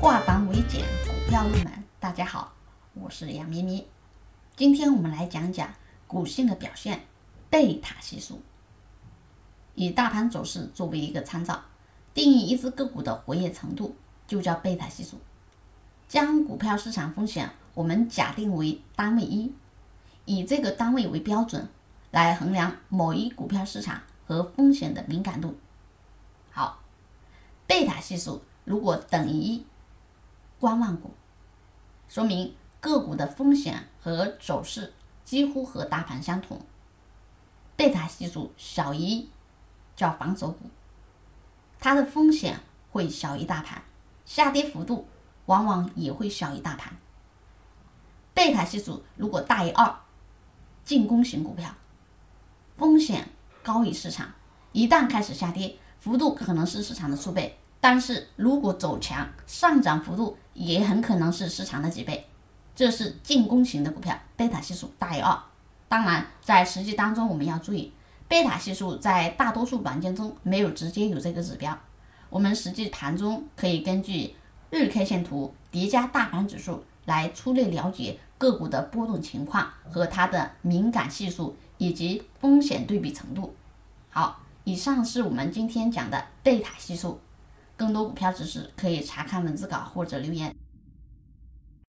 化繁为简，股票入门。大家好，我是杨咪咪。今天我们来讲讲股性的表现，贝塔系数。以大盘走势作为一个参照，定义一只个股的活跃程度就叫贝塔系数。将股票市场风险我们假定为单位一，以这个单位为标准来衡量某一股票市场和风险的敏感度。好，贝塔系数如果等于一，观望股，说明个股的风险和走势几乎和大盘相同。贝塔系数小于一，叫防守股，它的风险会小于大盘，下跌幅度往往也会小于大盘。贝塔系数如果大于二，进攻型股票，风险高于市场，一旦开始下跌。幅度可能是市场的数倍，但是如果走强，上涨幅度也很可能是市场的几倍。这是进攻型的股票，贝塔系数大于二。当然，在实际当中我们要注意，贝塔系数在大多数软件中没有直接有这个指标。我们实际盘中可以根据日 K 线图叠加大盘指数来粗略了解个股的波动情况和它的敏感系数以及风险对比程度。好。以上是我们今天讲的贝塔系数，更多股票知识可以查看文字稿或者留言。